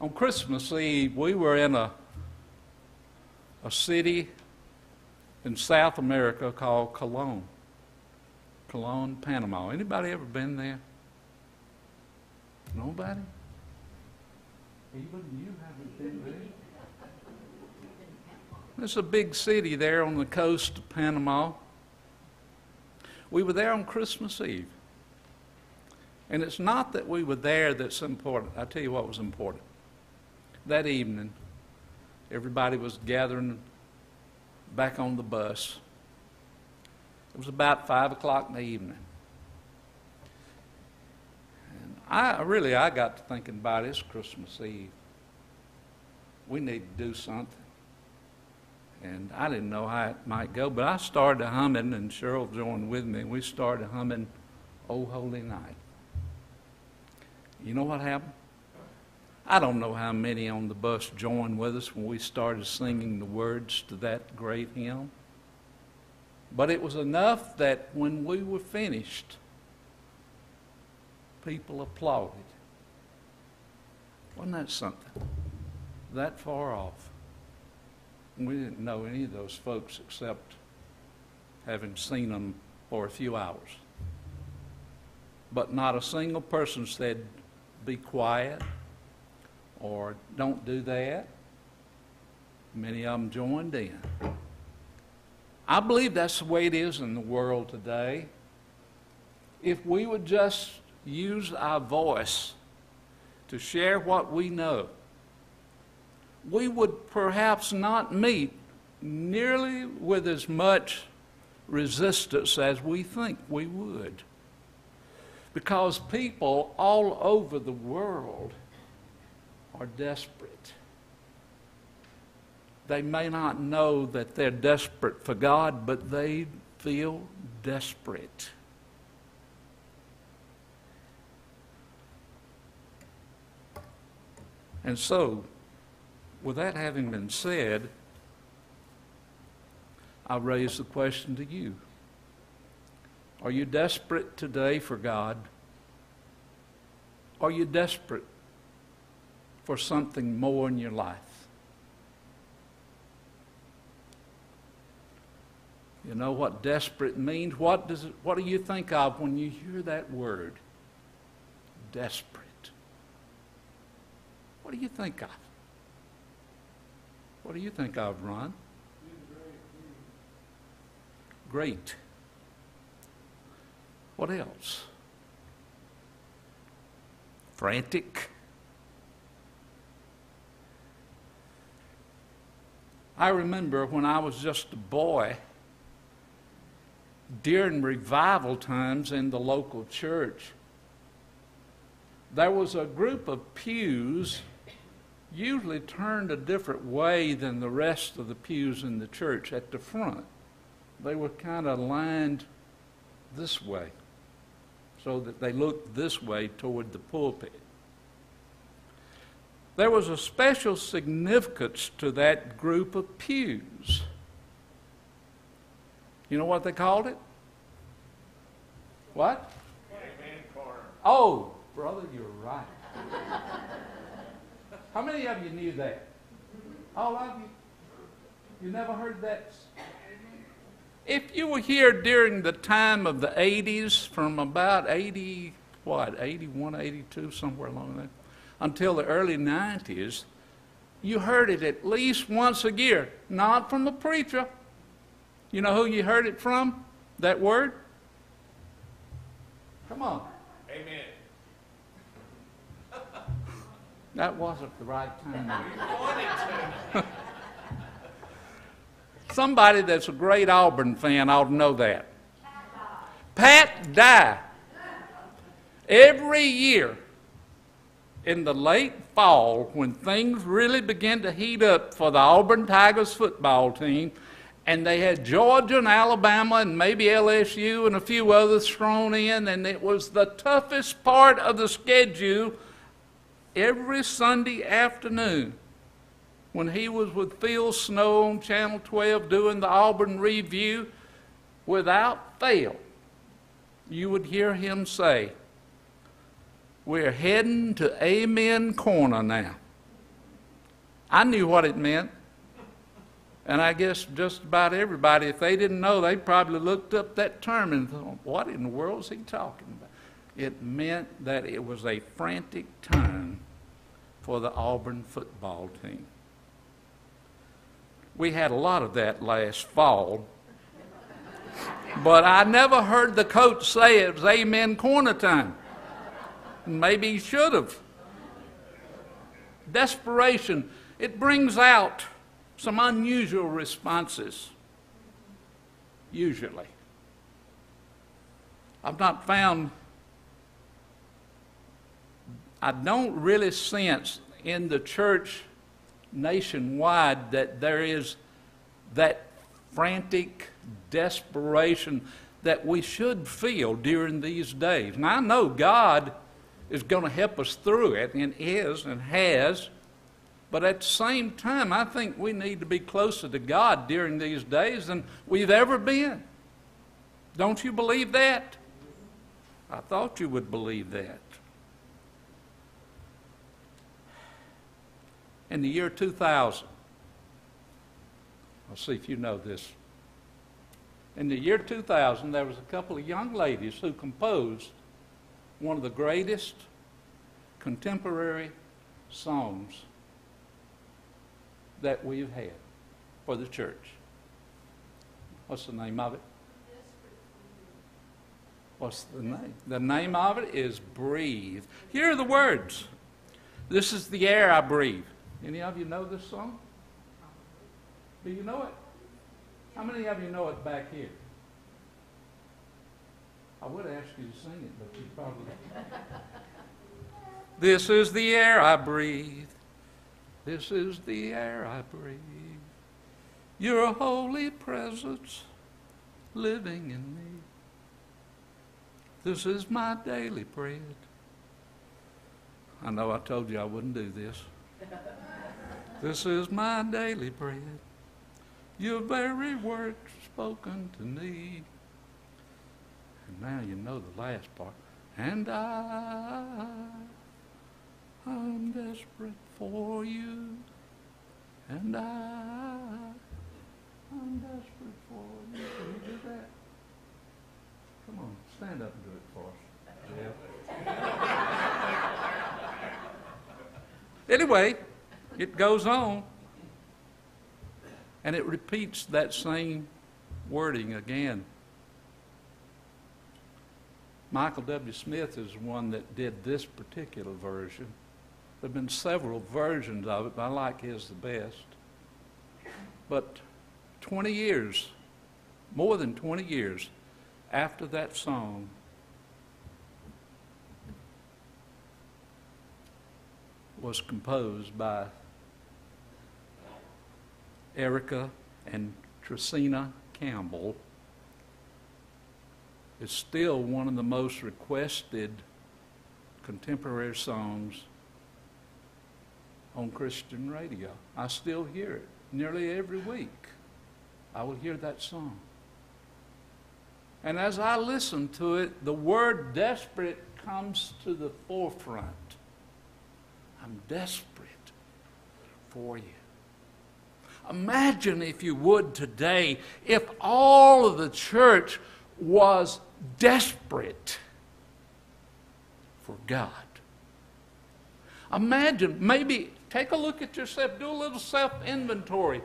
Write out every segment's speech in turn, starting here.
On Christmas Eve, we were in a, a city in South America called Colon. Colon, Panama. Anybody ever been there? Nobody? Even you haven't been there? There's a big city there on the coast of Panama. We were there on Christmas Eve. And it's not that we were there that's important. I'll tell you what was important. That evening, everybody was gathering back on the bus. It was about 5 o'clock in the evening. And I really, I got to thinking about. It's Christmas Eve. We need to do something. And I didn't know how it might go, but I started humming, and Cheryl joined with me, we started humming Oh Holy Night. You know what happened? I don't know how many on the bus joined with us when we started singing the words to that great hymn. But it was enough that when we were finished, people applauded. Wasn't that something? That far off. We didn't know any of those folks except having seen them for a few hours. But not a single person said, be quiet or don't do that. Many of them joined in. I believe that's the way it is in the world today. If we would just use our voice to share what we know, we would perhaps not meet nearly with as much resistance as we think we would. Because people all over the world are desperate. They may not know that they're desperate for God, but they feel desperate. And so, with that having been said, I raise the question to you. Are you desperate today for God? Are you desperate for something more in your life? You know what desperate means? What, does it, what do you think of when you hear that word? Desperate. What do you think of? What do you think of, Ron? Great. What else? Frantic. I remember when I was just a boy, during revival times in the local church, there was a group of pews usually turned a different way than the rest of the pews in the church at the front. They were kind of lined this way so that they looked this way toward the pulpit. There was a special significance to that group of pews. You know what they called it? What? Oh, brother, you're right. How many of you knew that? All of you? You never heard that? If you were here during the time of the 80s, from about 80, what, 81, 82, somewhere along there, until the early 90s, you heard it at least once a year, not from the preacher. You know who you heard it from? That word? Come on. Amen. That wasn't the right time. You wanted to. Somebody that's a great Auburn fan ought to know that. Pat Dye. Every year in the late fall, when things really began to heat up for the Auburn Tigers football team, and they had Georgia and Alabama and maybe LSU and a few others thrown in, and it was the toughest part of the schedule every Sunday afternoon when he was with Phil Snow on Channel 12 doing the Auburn Review, without fail, you would hear him say, We're heading to Amen Corner now. I knew what it meant. And I guess just about everybody, if they didn't know, they probably looked up that term and thought, what in the world is he talking about? It meant that it was a frantic time for the Auburn football team. We had a lot of that last fall. But I never heard the coach say it was amen corner time. Maybe he should have. Desperation, it brings out some unusual responses, usually. I've not found, I don't really sense in the church nationwide that there is that frantic desperation that we should feel during these days. Now, I know God is going to help us through it, and is and has. But at the same time, I think we need to be closer to God during these days than we've ever been. Don't you believe that? I thought you would believe that. In the year 2000, I'll see if you know this. In the year 2000, there was a couple of young ladies who composed one of the greatest contemporary songs that we've had for the church. What's the name of it? What's the name? The name of it is Breathe. Here are the words. This is the air I breathe. Any of you know this song? Do you know it? How many of you know it back here? I would ask you to sing it, but you probably. this is the air I breathe. This is the air I breathe. Your holy presence living in me. This is my daily bread. I know I told you I wouldn't do this. this is my daily bread. Your very word spoken to me. And now you know the last part. And I, I'm desperate for you. And I, I'm desperate for you. Can you do that? Come on, stand up and do it for us, Jeff. anyway, it goes on. And it repeats that same wording again. Michael W. Smith is one that did this particular version. There have been several versions of it, but I like his the best. But 20 years, more than 20 years after that song, was composed by Erica and Tracina Campbell is still one of the most requested contemporary songs on Christian radio. I still hear it nearly every week. I will hear that song. And as I listen to it, the word desperate comes to the forefront. I'm desperate for you. Imagine, if you would, today, if all of the church was desperate for God. Imagine, maybe take a look at yourself, do a little self inventory.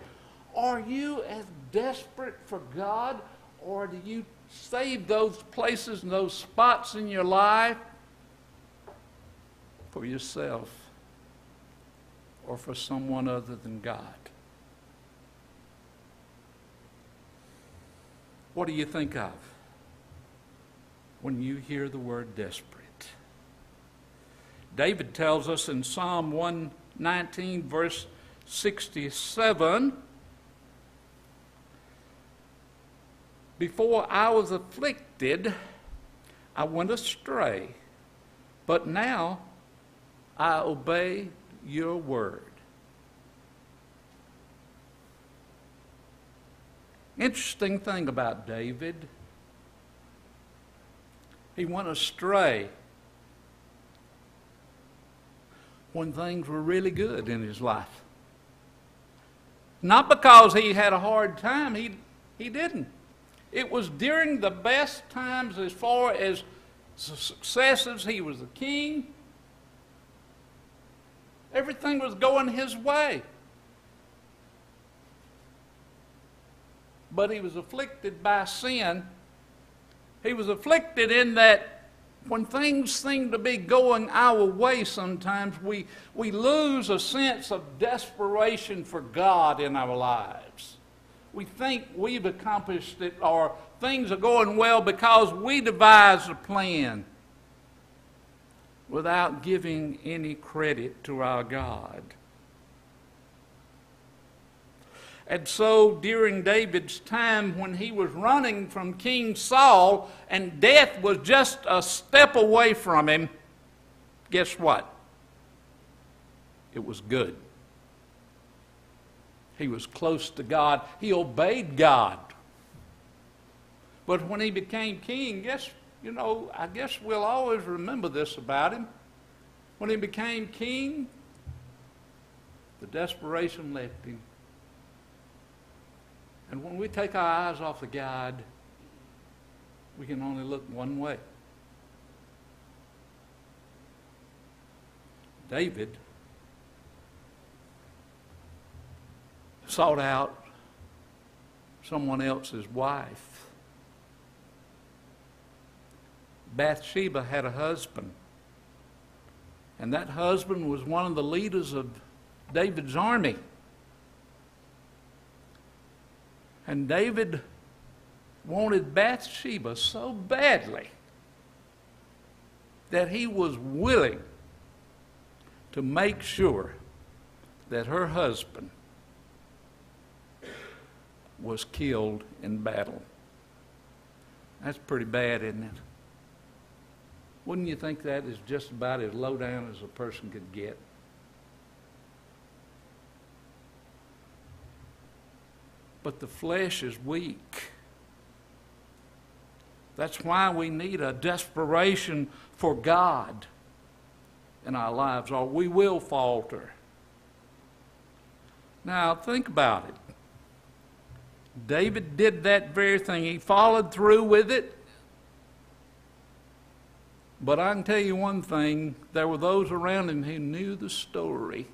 Are you as desperate for God, or do you save those places and those spots in your life for yourself or for someone other than God? What do you think of when you hear the word desperate? David tells us in Psalm 119, verse 67 Before I was afflicted, I went astray, but now I obey your word. Interesting thing about David, he went astray when things were really good in his life. Not because he had a hard time, he, he didn't. It was during the best times as far as successes. He was the king. Everything was going his way. But he was afflicted by sin. He was afflicted in that when things seem to be going our way sometimes, we, we lose a sense of desperation for God in our lives. We think we've accomplished it or things are going well because we devised a plan without giving any credit to our God. And so during David's time, when he was running from King Saul and death was just a step away from him, guess what? It was good. He was close to God. He obeyed God. But when he became king, guess, you know, I guess we'll always remember this about him. When he became king, the desperation left him. And when we take our eyes off the God, we can only look one way. David sought out someone else's wife. Bathsheba had a husband, and that husband was one of the leaders of David's army. And David wanted Bathsheba so badly that he was willing to make sure that her husband was killed in battle. That's pretty bad, isn't it? Wouldn't you think that is just about as low down as a person could get? But the flesh is weak. That's why we need a desperation for God in our lives, or we will falter. Now, think about it. David did that very thing, he followed through with it. But I can tell you one thing there were those around him who knew the story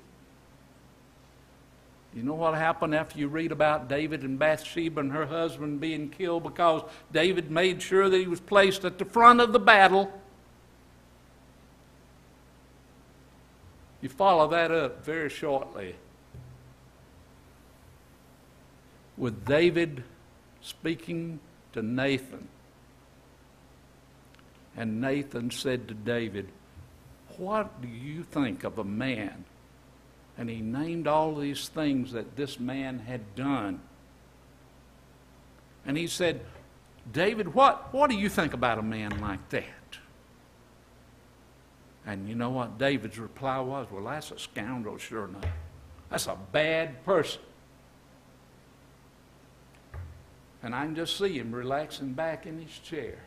you know what happened after you read about David and Bathsheba and her husband being killed because David made sure that he was placed at the front of the battle? You follow that up very shortly with David speaking to Nathan. And Nathan said to David, What do you think of a man and he named all these things that this man had done. And he said, David, what, what do you think about a man like that? And you know what David's reply was? Well, that's a scoundrel, sure enough. That's a bad person. And I can just see him relaxing back in his chair.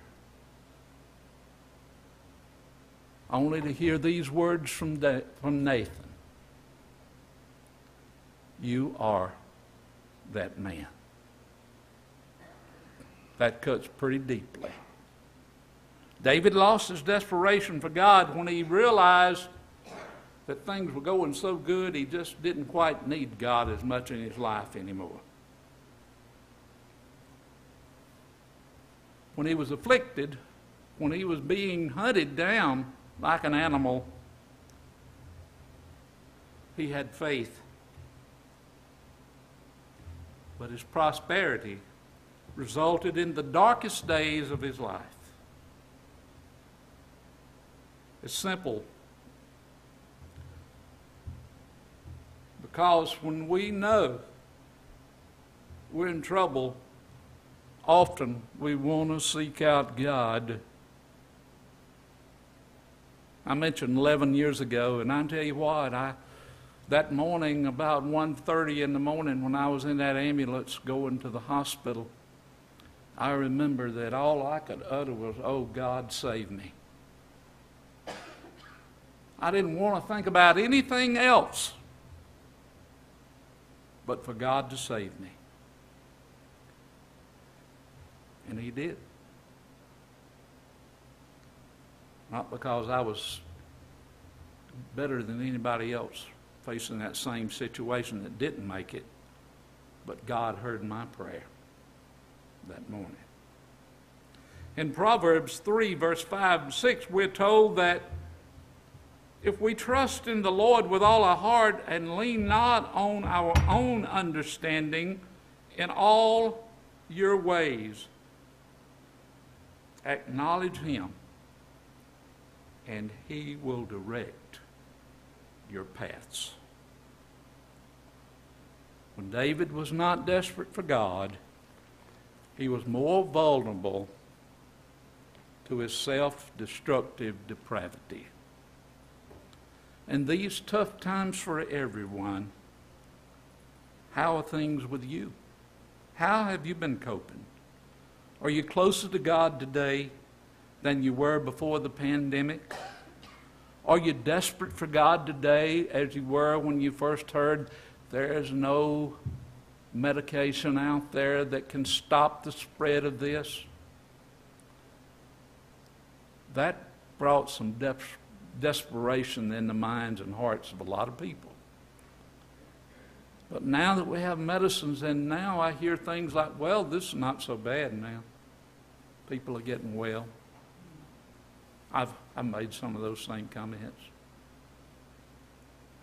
Only to hear these words from, from Nathan you are that man. That cuts pretty deeply. David lost his desperation for God when he realized that things were going so good he just didn't quite need God as much in his life anymore. When he was afflicted, when he was being hunted down like an animal, he had faith but his prosperity resulted in the darkest days of his life. It's simple. Because when we know we're in trouble, often we want to seek out God. I mentioned 11 years ago, and I tell you what, I that morning about 1.30 in the morning when i was in that ambulance going to the hospital i remember that all i could utter was oh god save me i didn't want to think about anything else but for God to save me. And He did. Not because I was better than anybody else facing that same situation that didn't make it, but God heard my prayer that morning. In Proverbs 3, verse 5 and 6, we're told that if we trust in the Lord with all our heart and lean not on our own understanding in all your ways, acknowledge Him, and He will direct your paths. When David was not desperate for God, he was more vulnerable to his self destructive depravity. And these tough times for everyone, how are things with you? How have you been coping? Are you closer to God today than you were before the pandemic? Are you desperate for God today as you were when you first heard there's no medication out there that can stop the spread of this? That brought some de- desperation in the minds and hearts of a lot of people. But now that we have medicines, and now I hear things like, well, this is not so bad now. People are getting well. I've, I've made some of those same comments.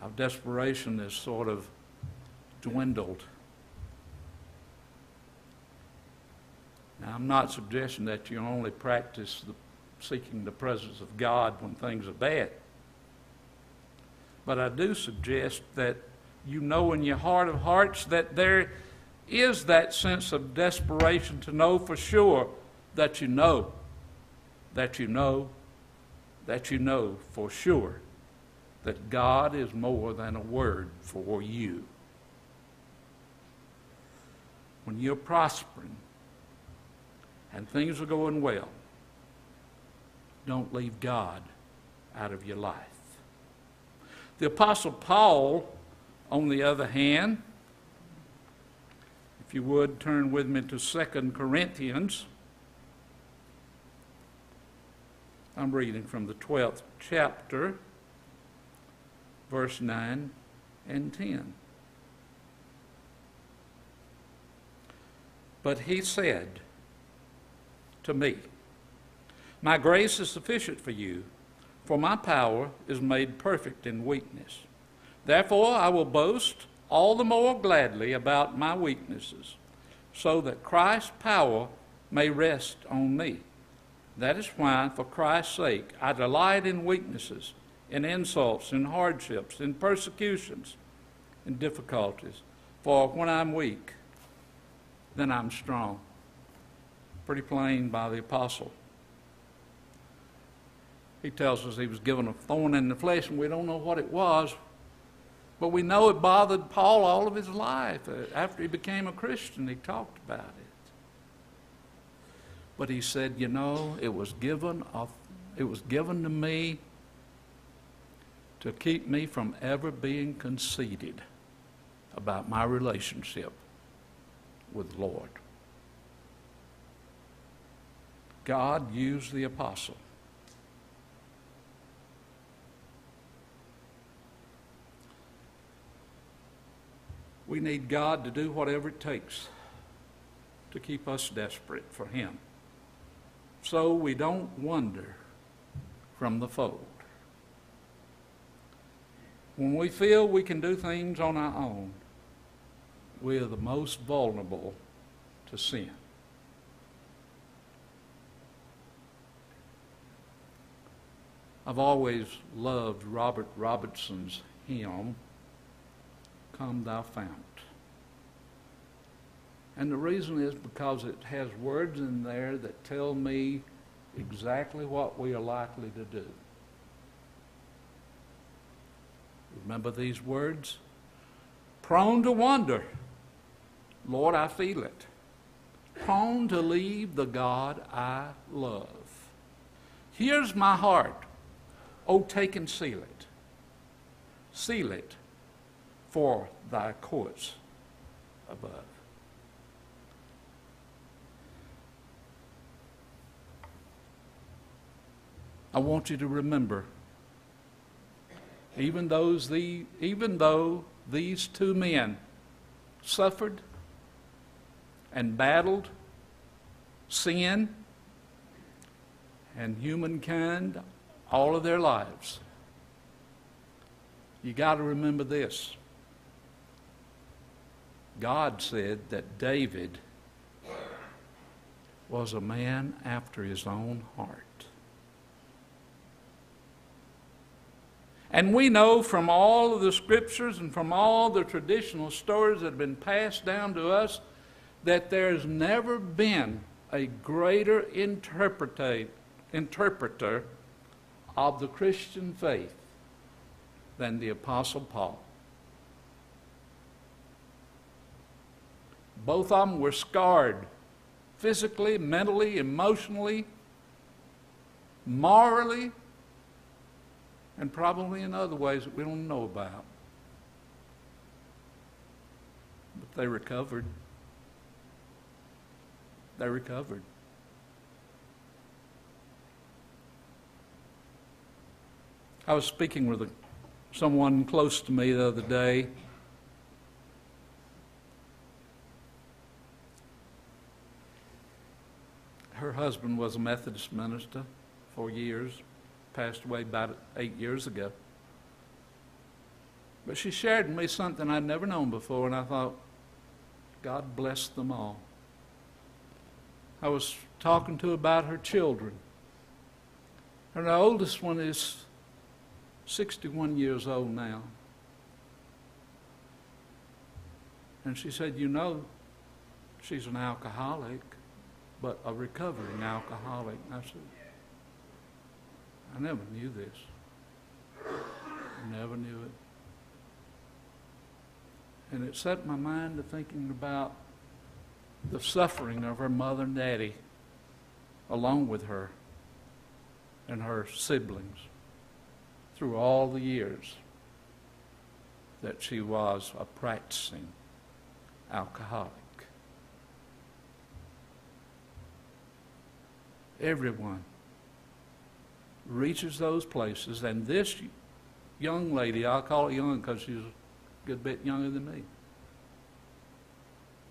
Our desperation has sort of dwindled. Now, I'm not suggesting that you only practice the, seeking the presence of God when things are bad. But I do suggest that you know in your heart of hearts that there is that sense of desperation to know for sure that you know, that you know, that you know for sure that God is more than a word for you. When you're prospering and things are going well, don't leave God out of your life. The Apostle Paul, on the other hand, if you would turn with me to 2 Corinthians. I'm reading from the 12th chapter, verse 9 and 10. But he said to me, My grace is sufficient for you, for my power is made perfect in weakness. Therefore, I will boast all the more gladly about my weaknesses, so that Christ's power may rest on me. That is why, for Christ's sake, I delight in weaknesses, in insults, in hardships, in persecutions, in difficulties. For when I'm weak, then I'm strong. Pretty plain by the apostle. He tells us he was given a thorn in the flesh, and we don't know what it was, but we know it bothered Paul all of his life. Uh, after he became a Christian, he talked about it. But he said, you know, it was given, it was given to me to keep me from ever being conceited about my relationship with the Lord. God used the apostle. We need God to do whatever it takes to keep us desperate for Him so we don't wander from the fold. When we feel we can do things on our own, we are the most vulnerable to sin. I've always loved Robert Robertson's hymn, Come Thou Fount. And the reason is because it has words in there that tell me exactly what we are likely to do. Remember these words? Prone to wonder Lord, I feel it. Prone to leave the God I love. Here's my heart. Oh, take and seal it. Seal it for thy courts above. I want you to remember, even those the, even though these two men suffered and battled sin and humankind all of their lives, you got to remember this. God said that David was a man after his own heart. And we know from all of the scriptures and from all the traditional stories that have been passed down to us that there's never been a greater interpreter of the Christian faith than the Apostle Paul. Both of them were scarred physically, mentally, emotionally, morally, and probably in other ways that we don't know about. But they recovered. They recovered. I was speaking with a, someone close to me the other day. Her husband was a Methodist minister for years, passed away about eight years ago. But she shared with me something I'd never known before, and I thought, God bless them all. I was talking to her about her children. Her oldest one is 61 years old now. And she said, You know, she's an alcoholic, but a recovering alcoholic. And I said, I never knew this. I never knew it. And it set my mind to thinking about the suffering of her mother and daddy along with her and her siblings through all the years that she was a practicing alcoholic. Everyone reaches those places, and this young lady, I'll call her young because she's a good bit younger than me. You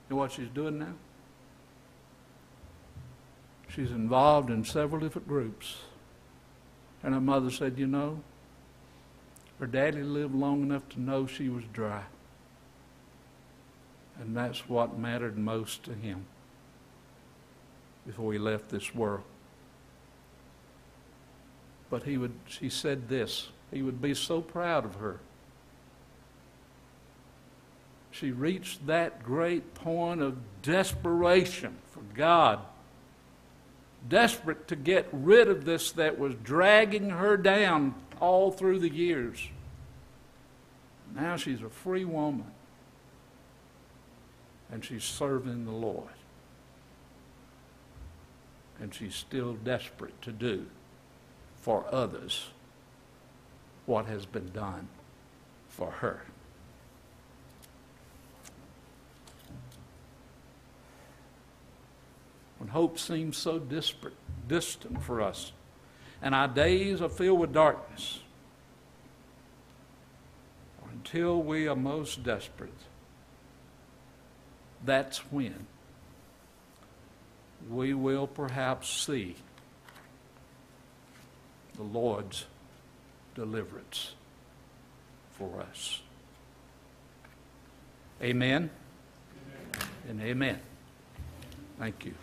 know what she's doing now? She's involved in several different groups. And her mother said, You know, her daddy lived long enough to know she was dry. And that's what mattered most to him before he left this world. But he would, she said this, he would be so proud of her. She reached that great point of desperation for God, desperate to get rid of this that was dragging her down all through the years. Now she's a free woman, and she's serving the Lord. And she's still desperate to do for others what has been done for her. When hope seems so disparate, distant for us, and our days are filled with darkness, until we are most desperate, that's when we will perhaps see the Lord's deliverance for us. Amen, amen. and amen. Thank you.